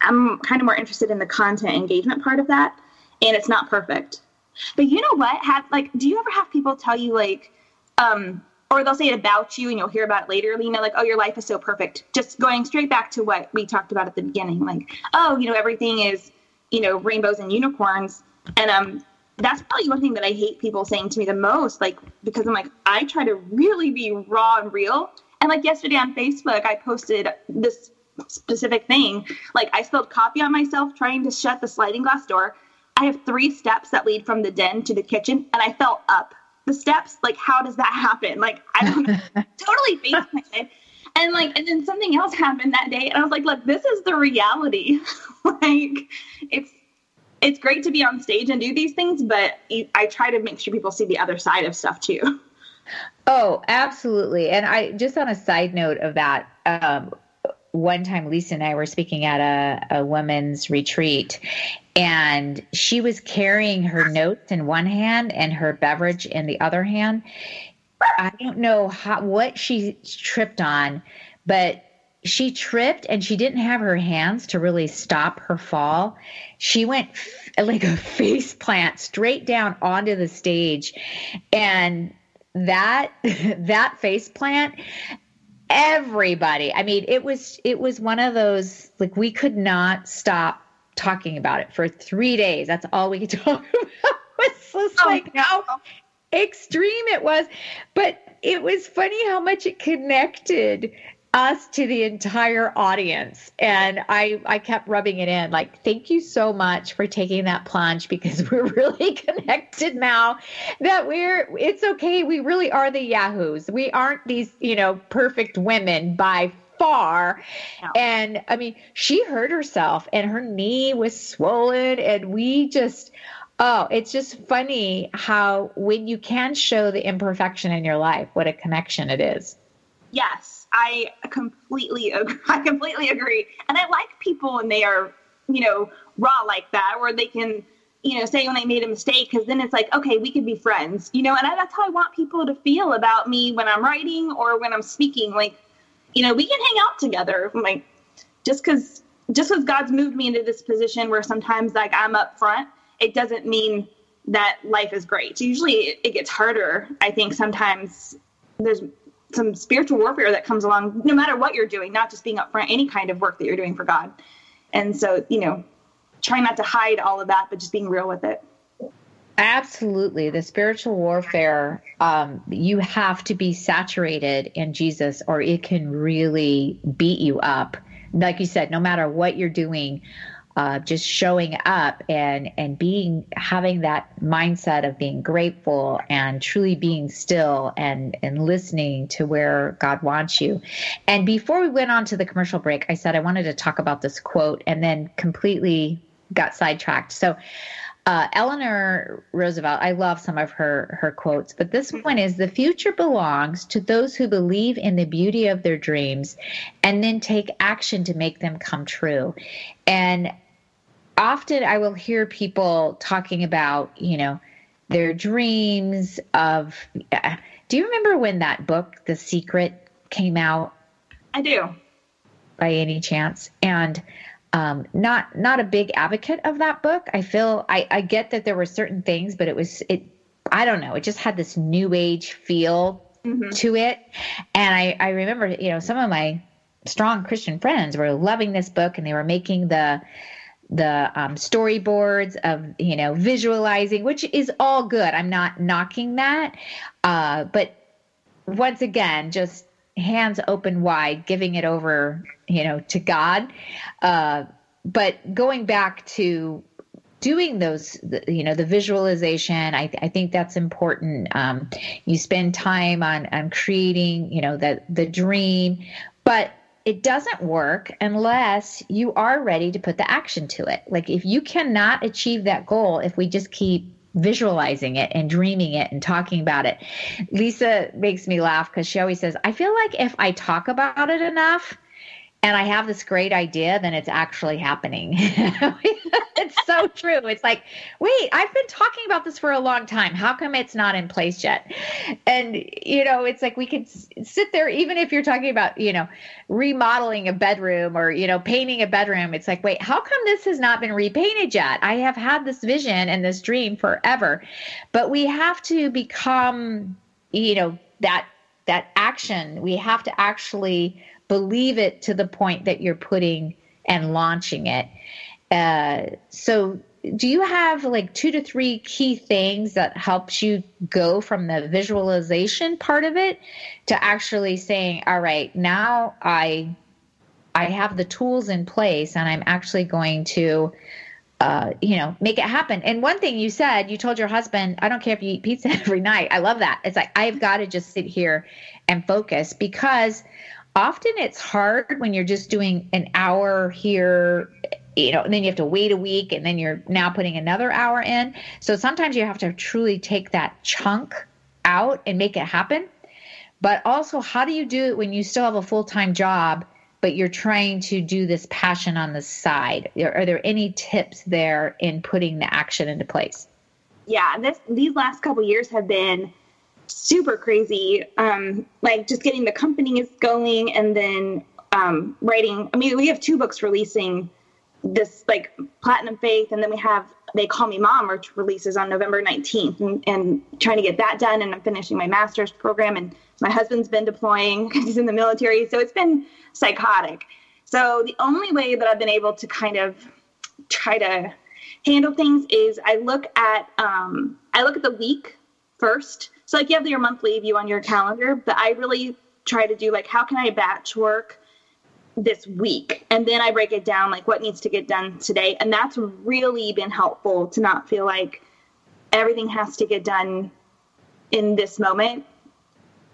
I'm kind of more interested in the content engagement part of that and it's not perfect. But you know what? Have like, do you ever have people tell you like, um, or they'll say it about you and you'll hear about it later, Lena, like, oh, your life is so perfect. Just going straight back to what we talked about at the beginning, like, oh, you know, everything is, you know, rainbows and unicorns. And um, that's probably one thing that I hate people saying to me the most, like, because I'm like, I try to really be raw and real. And like yesterday on Facebook, I posted this specific thing. Like I spilled coffee on myself trying to shut the sliding glass door. I have three steps that lead from the den to the kitchen, and I fell up the steps. Like, how does that happen? Like, I don't [laughs] totally face planted. And like, and then something else happened that day, and I was like, look, this is the reality. [laughs] like, it's it's great to be on stage and do these things, but I try to make sure people see the other side of stuff too. Oh, absolutely. And I just on a side note of that, um, one time Lisa and I were speaking at a, a women's retreat, and she was carrying her notes in one hand and her beverage in the other hand. I don't know how what she tripped on, but she tripped and she didn't have her hands to really stop her fall. She went f- like a [laughs] face plant straight down onto the stage, and that [laughs] that face plant everybody. I mean it was it was one of those like we could not stop talking about it for three days. That's all we could [laughs] talk about. Was just oh, like how extreme it was. But it was funny how much it connected us to the entire audience. And i i kept rubbing it in like thank you so much for taking that plunge because [laughs] we're really [laughs] connected now that we're it's okay. We really are the yahoos. We aren't these you know perfect women by far. And i mean she hurt herself and her knee was swollen and we just Oh, it's just funny how when you can show the imperfection in your life, what a connection it is. Yes, I completely [laughs] agree. I completely agree. And I like people when they are, you know, raw like that, where they can, you know, say when they made a mistake, because then it's like, okay, we could be friends, you know. And I, that's how I want people to feel about me when I'm writing or when I'm speaking. Like, you know, we can hang out together. Like, just because just because God's moved me into this position where sometimes like I'm up front, it doesn't mean that life is great. Usually, it gets harder. I think sometimes there's some spiritual warfare that comes along no matter what you're doing not just being upfront any kind of work that you're doing for god. And so you know trying not to hide all of that but just being real with it. Absolutely. The spiritual warfare um, you have to be saturated in jesus or it can really beat you up. Like you said no matter what you're doing uh, just showing up and and being having that mindset of being grateful and truly being still and and listening to where God wants you. And before we went on to the commercial break, I said I wanted to talk about this quote and then completely got sidetracked. So uh, Eleanor Roosevelt, I love some of her her quotes, but this one is the future belongs to those who believe in the beauty of their dreams and then take action to make them come true. And often I will hear people talking about, you know, their dreams of. Uh, do you remember when that book, The Secret, came out? I do. By any chance? And um, not not a big advocate of that book. I feel I, I get that there were certain things, but it was it. I don't know. It just had this new age feel mm-hmm. to it, and I I remember you know some of my strong Christian friends were loving this book, and they were making the the um, storyboards of you know visualizing which is all good. I'm not knocking that. Uh, but once again just hands open wide giving it over you know to god. Uh, but going back to doing those you know the visualization i, I think that's important. Um, you spend time on on creating you know the the dream. But it doesn't work unless you are ready to put the action to it. Like if you cannot achieve that goal if we just keep visualizing it and dreaming it and talking about it. Lisa makes me laugh because she always says, I feel like if I talk about it enough, and I have this great idea, then it's actually happening. [laughs] it's so true. It's like, wait, I've been talking about this for a long time. How come it's not in place yet? And, you know, it's like we could sit there, even if you're talking about, you know, remodeling a bedroom or, you know, painting a bedroom. It's like, wait, how come this has not been repainted yet? I have had this vision and this dream forever. But we have to become, you know, that that action. We have to actually believe it to the point that you're putting and launching it. Uh, so do you have like two to three key things that helps you go from the visualization part of it to actually saying all right now i I have the tools in place and I'm actually going to uh, you know, make it happen. And one thing you said, you told your husband, I don't care if you eat pizza [laughs] every night. I love that. It's like, I've got to just sit here and focus because often it's hard when you're just doing an hour here, you know, and then you have to wait a week and then you're now putting another hour in. So sometimes you have to truly take that chunk out and make it happen. But also, how do you do it when you still have a full time job, but you're trying to do this passion on the side? Are there any tips there in putting the action into place? Yeah, this these last couple years have been super crazy. Um, like just getting the companies going and then um, writing. I mean, we have two books releasing this like Platinum Faith, and then we have They Call Me Mom, which releases on November 19th, and, and trying to get that done. And I'm finishing my master's program, and my husband's been deploying [laughs] because he's in the military, so it's been psychotic. So the only way that I've been able to kind of try to handle things is I look at um, I look at the week first. So like you have your monthly view on your calendar, but I really try to do like how can I batch work this week? And then I break it down like what needs to get done today. And that's really been helpful to not feel like everything has to get done in this moment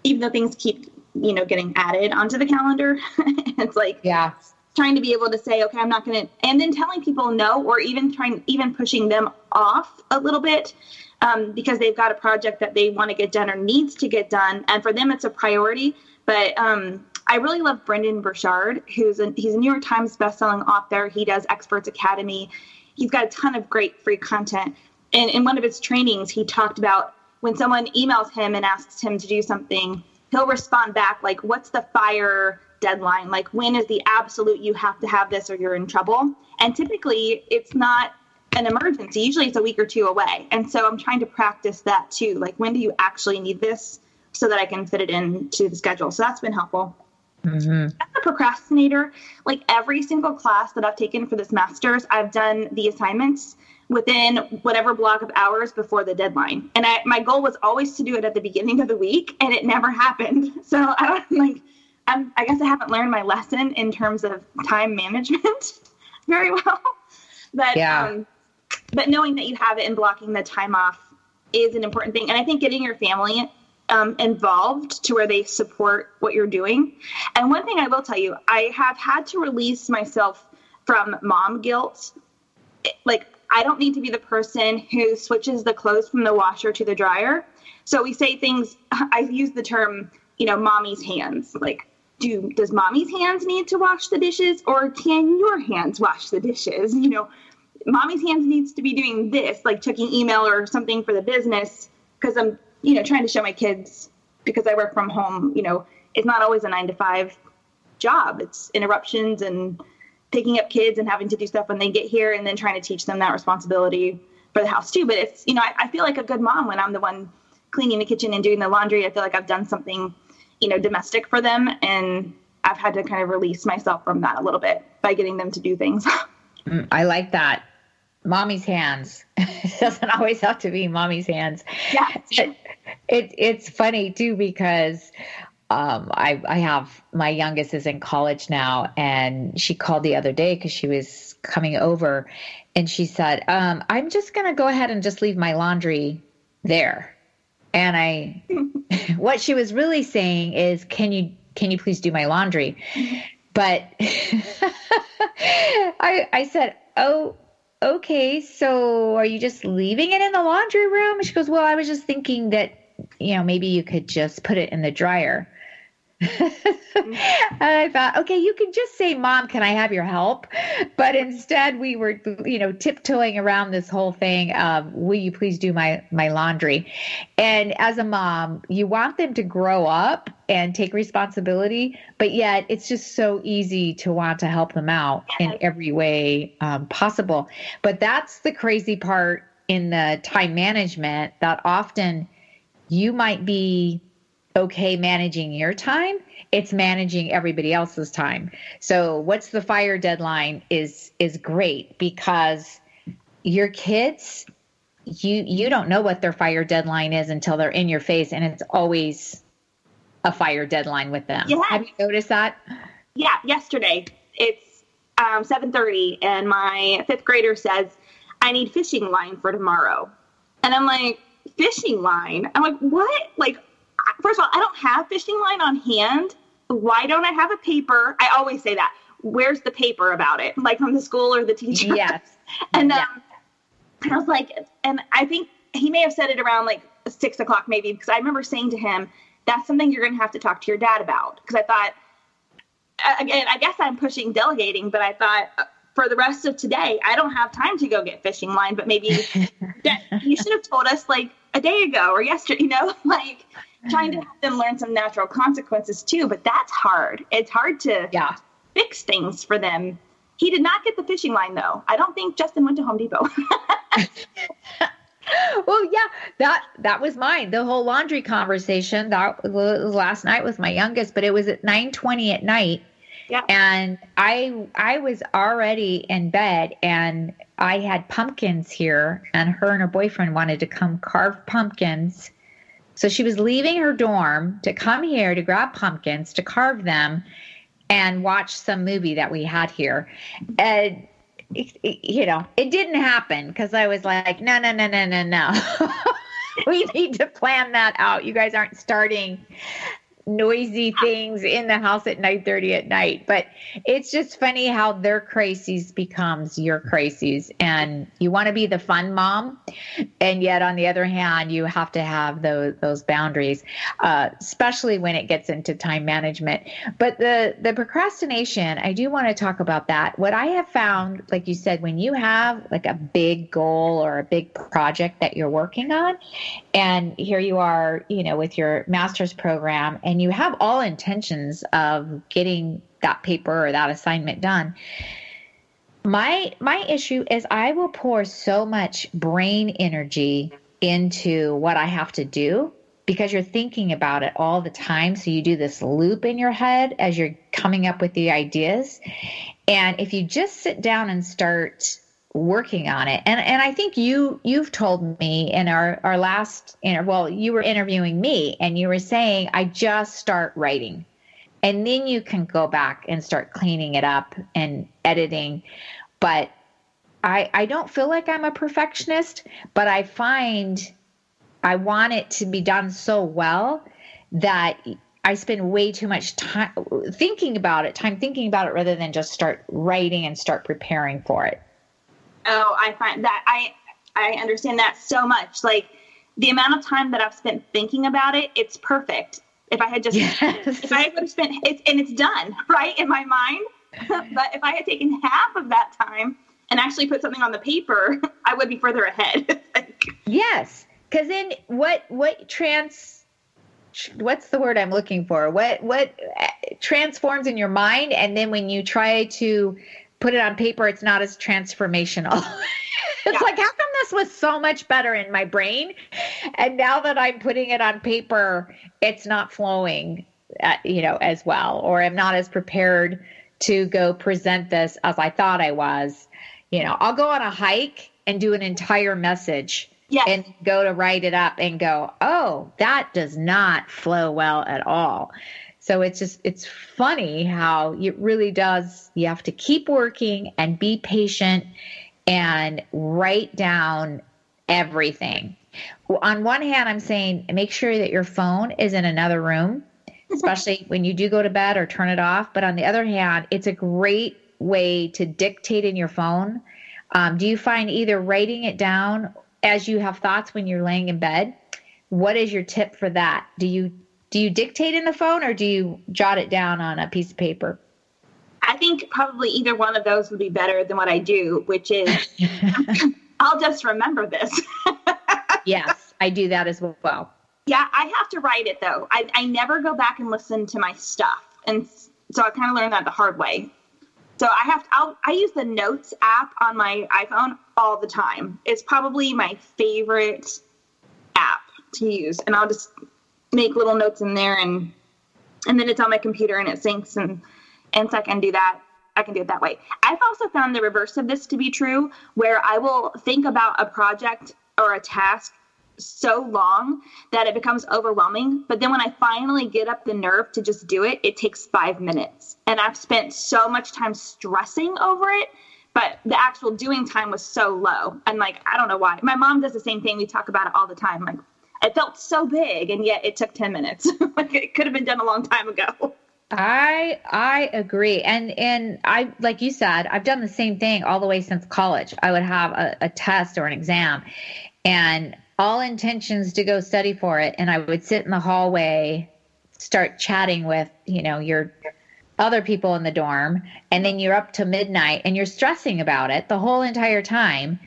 even though things keep you know getting added onto the calendar. [laughs] It's like yeah. trying to be able to say okay i'm not going to and then telling people no or even trying even pushing them off a little bit um, because they've got a project that they want to get done or needs to get done and for them it's a priority but um, I really love Brendon Burchard, who's a, he's a New York Times bestselling author. He does Experts Academy. He's got a ton of great free content. And in one of his trainings, he talked about when someone emails him and asks him to do something, he'll respond back like, "What's the fire deadline? Like, when is the absolute you have to have this or you're in trouble?" And typically, it's not an emergency. Usually, it's a week or two away. And so, I'm trying to practice that too. Like, when do you actually need this? So that I can fit it into the schedule. So that's been helpful. Mm-hmm. As a procrastinator, like every single class that I've taken for this master's, I've done the assignments within whatever block of hours before the deadline. And I, my goal was always to do it at the beginning of the week, and it never [laughs] happened. So I don't like. I'm, I guess I haven't learned my lesson in terms of time management [laughs] very well. But yeah. Um, but knowing that you have it and blocking the time off is an important thing. And I think getting your family um, involved to where they support what you're doing. And one thing I will tell you, I have had to release myself from mom guilt. Like, I don't need to be the person who switches the clothes from the washer to the dryer. So we say things, [laughs] I use the term, you know, mommy's hands. Like, do does mommy's hands need to wash the dishes or can your hands wash the dishes? [laughs] You know, mommy's hands needs to be doing this, like checking email or something for the business because I'm you know, trying to show my kids because I work from home, you know, it's not always a nine to five job. It's interruptions and picking up kids and having to do stuff when they get here and then trying to teach them that responsibility for the house too. But it's, you know, I, I feel like a good mom when I'm the one cleaning the kitchen and doing the laundry. I feel like I've done something, you know, domestic for them. And I've had to kind of release myself from that a little bit by getting them to do things. [laughs] Mm, I like that mommy's hands. [laughs] it doesn't always have to be mommy's hands. Yeah. It, it, it's funny too because um, I, I have my youngest is in college now, and she called the other day because she was coming over, and she said, um, "I'm just gonna go ahead and just leave my laundry there." And I, [laughs] what she was really saying is, "Can you can you please do my laundry?" But [laughs] I I said, "Oh, okay, so are you just leaving it in the laundry room? She goes, well, I was just thinking that, you know, maybe you could just put it in the dryer. [laughs] and I thought, okay, you can just say, Mom, can I have your help? But instead, we were, you know, tiptoeing around this whole thing of, will you please do my, my laundry? And as a mom, you want them to grow up and take responsibility, but yet it's just so easy to want to help them out in every way um, possible. But that's the crazy part in the time management that often you might be okay managing your time it's managing everybody else's time so what's the fire deadline is is great because your kids you you don't know what their fire deadline is until they're in your face and it's always a fire deadline with them yeah. have you noticed that yeah yesterday it's um, 7:30, and my fifth grader says, "I need fishing line for tomorrow," and I'm like, "Fishing line?" I'm like, "What?" Like, first of all, I don't have fishing line on hand. Why don't I have a paper? I always say that. Where's the paper about it? Like from the school or the teacher? Yes. [laughs] and um, and I was like, and I think he may have said it around like six o'clock maybe because I remember saying to him, "That's something you're going to have to talk to your dad about." Because I thought, again, I guess I'm pushing delegating, but I thought uh, for the rest of today, I don't have time to go get fishing line. But maybe [laughs] you should have told us like a day ago or yesterday. [laughs] You know, like trying to help them learn some natural consequences too. But that's hard. It's hard to yeah. fix things for them. He did not get the fishing line though. I don't think Justin went to Home Depot. [laughs] [laughs] well, yeah, that that was mine. The whole laundry conversation that was last night with my youngest, but it was at nine twenty at night. Yeah. And I I was already in bed and I had pumpkins here and her and her boyfriend wanted to come carve pumpkins. So she was leaving her dorm to come here to grab pumpkins to carve them and watch some movie that we had here. And you know, it didn't happen because I was like, no, no, no, no, no, no. [laughs] we need to plan that out. You guys aren't starting noisy things in the house at 9:30 at night but it's just funny how their crises becomes your crises. And you want to be the fun mom and yet on the other hand you have to have those those boundaries uh, especially when it gets into time management. But the the procrastination I do want to talk about that. What I have found like you said when you have like a big goal or a big project that you're working on and here you are you know with your master's program and you have all intentions of getting that paper or that assignment done. My my issue is i will pour so much brain energy into what i have to do because you're thinking about it all the time. So you do this loop in your head as you're coming up with the ideas. And if you just sit down and start working on it. And and i think you you've told me in our our last inter- well you were interviewing me and you were saying i just start writing. And then you can go back and start cleaning it up and editing. But i i don't feel like i'm a perfectionist but i find i want it to be done so well that I spend way too much time thinking about it, time thinking about it rather than just start writing and start preparing for it. Oh, I find that I I understand that so much. Like the amount of time that I've spent thinking about it, it's perfect. If I had just yes. if I would have spent it's and it's done, right, in my mind. [laughs] but if I had taken half of that time and actually put something on the paper, [laughs] I would be further ahead. [laughs] yes. Cause then what what trans what's the word I'm looking for? What what uh, transforms in your mind and then when you try to put it on paper, it's not as transformational. [laughs] it's yeah. like, how come this was so much better in my brain? And now that I'm putting it on paper, it's not flowing, uh, you know, as well, or I'm not as prepared to go present this as I thought I was. You know, I'll go on a hike and do an entire message yes. and go to write it up and go, oh, that does not flow well at all. So it's just, it's funny how it really does. You have to keep working and be patient and write down everything. On one hand, I'm saying make sure that your phone is in another room, especially when you do go to bed or turn it off. But on the other hand, it's a great way to dictate in your phone. Um, do you find either writing it down as you have thoughts when you're laying in bed? What is your tip for that? Do you do you dictate in the phone or do you jot it down on a piece of paper? I think probably either one of those would be better than what I do, which is [laughs] I'll just remember this. [laughs] yes, I do that as well. Yeah, I have to write it though. I, I never go back and listen to my stuff. And so I kind of learned that the hard way. So I have to, I'll, I use the Notes app on my iPhone all the time. It's probably my favorite app to use. And I'll just make little notes in there and and then it's on my computer and it syncs and and so I can do that. I can do it that way. I've also found the reverse of this to be true, where I will think about a project or a task so long that it becomes overwhelming. But then when I finally get up the nerve to just do it, it takes five minutes. And I've spent so much time stressing over it, but the actual doing time was so low. And like, I don't know why. My mom does the same thing. We talk about it all the time. Like, it felt so big, and yet it took 10 minutes. [laughs] like, it could have been done a long time ago. I I agree, and and I like you said, I've done the same thing all the way since college. I would have a, a test or an exam, and all intentions to go study for it and i would sit in the hallway start chatting with you know your other people in the dorm and then you're up to midnight and you're stressing about it the whole entire time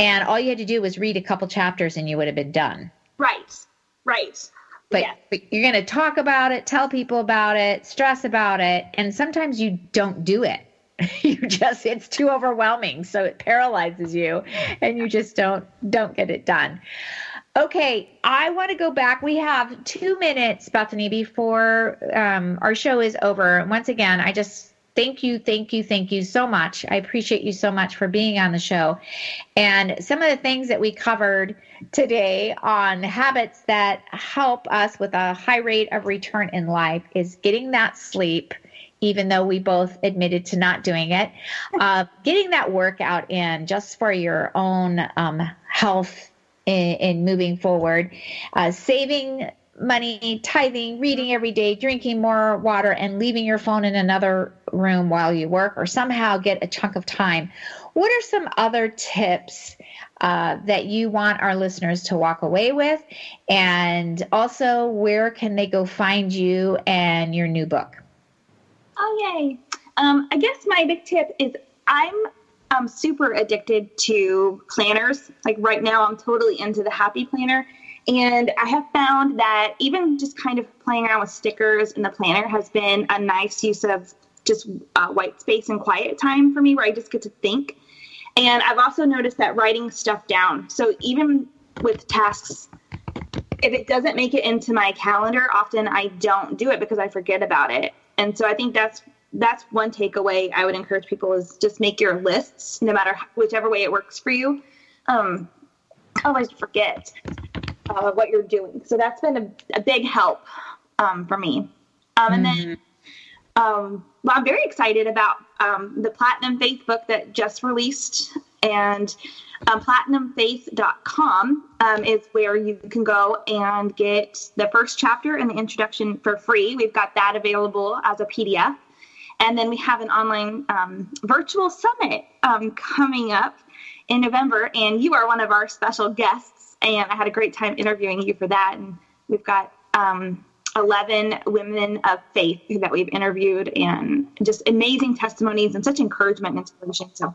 and all you had to do was read a couple chapters and you would have been done right right. But, yeah. but you're going to talk about it tell people about it stress about it and sometimes you don't do it. [laughs] You just it's too overwhelming so it paralyzes you and you just don't don't get it done. Okay i want to go back. We have two minutes bethany before um, our show is over. Once again i just thank you thank you thank you so much i appreciate you so much for being on the show and some of the things that we covered today on habits that help us with a high rate of return in life is getting that sleep even though we both admitted to not doing it. [laughs] Uh, getting that workout in just for your own um, health in, in, moving forward, uh, saving money, tithing, reading every day, drinking more water, and leaving your phone in another room while you work, or somehow get a chunk of time. What are some other tips uh, that you want our listeners to walk away with? And also, where can they go find you and your new book? Oh, yay. Um, I guess my big tip is I'm um, super addicted to planners. Like right now, I'm totally into the Happy Planner. And I have found that even just kind of playing around with stickers in the planner has been a nice use of just uh, white space and quiet time for me where I just get to think. And I've also noticed that writing stuff down. So even with tasks, if it doesn't make it into my calendar, often I don't do it because I forget about it. And so I think that's that's one takeaway I would encourage people is just make your lists, no matter whichever way it works for you. Um, otherwise, you forget uh, what you're doing. So that's been a, a big help um, for me. Um, and mm-hmm. then, um, well, I'm very excited about um, the Platinum Faith book that just released, and um, platinumfaith.com um, is where you can go and get the first chapter and the introduction for free. We've got that available as a PDF. And then we have an online um, virtual summit um, coming up in November, and you are one of our special guests. And I had a great time interviewing you for that. And we've got um, 11 women of faith that we've interviewed, and just amazing testimonies and such encouragement and inspiration. So,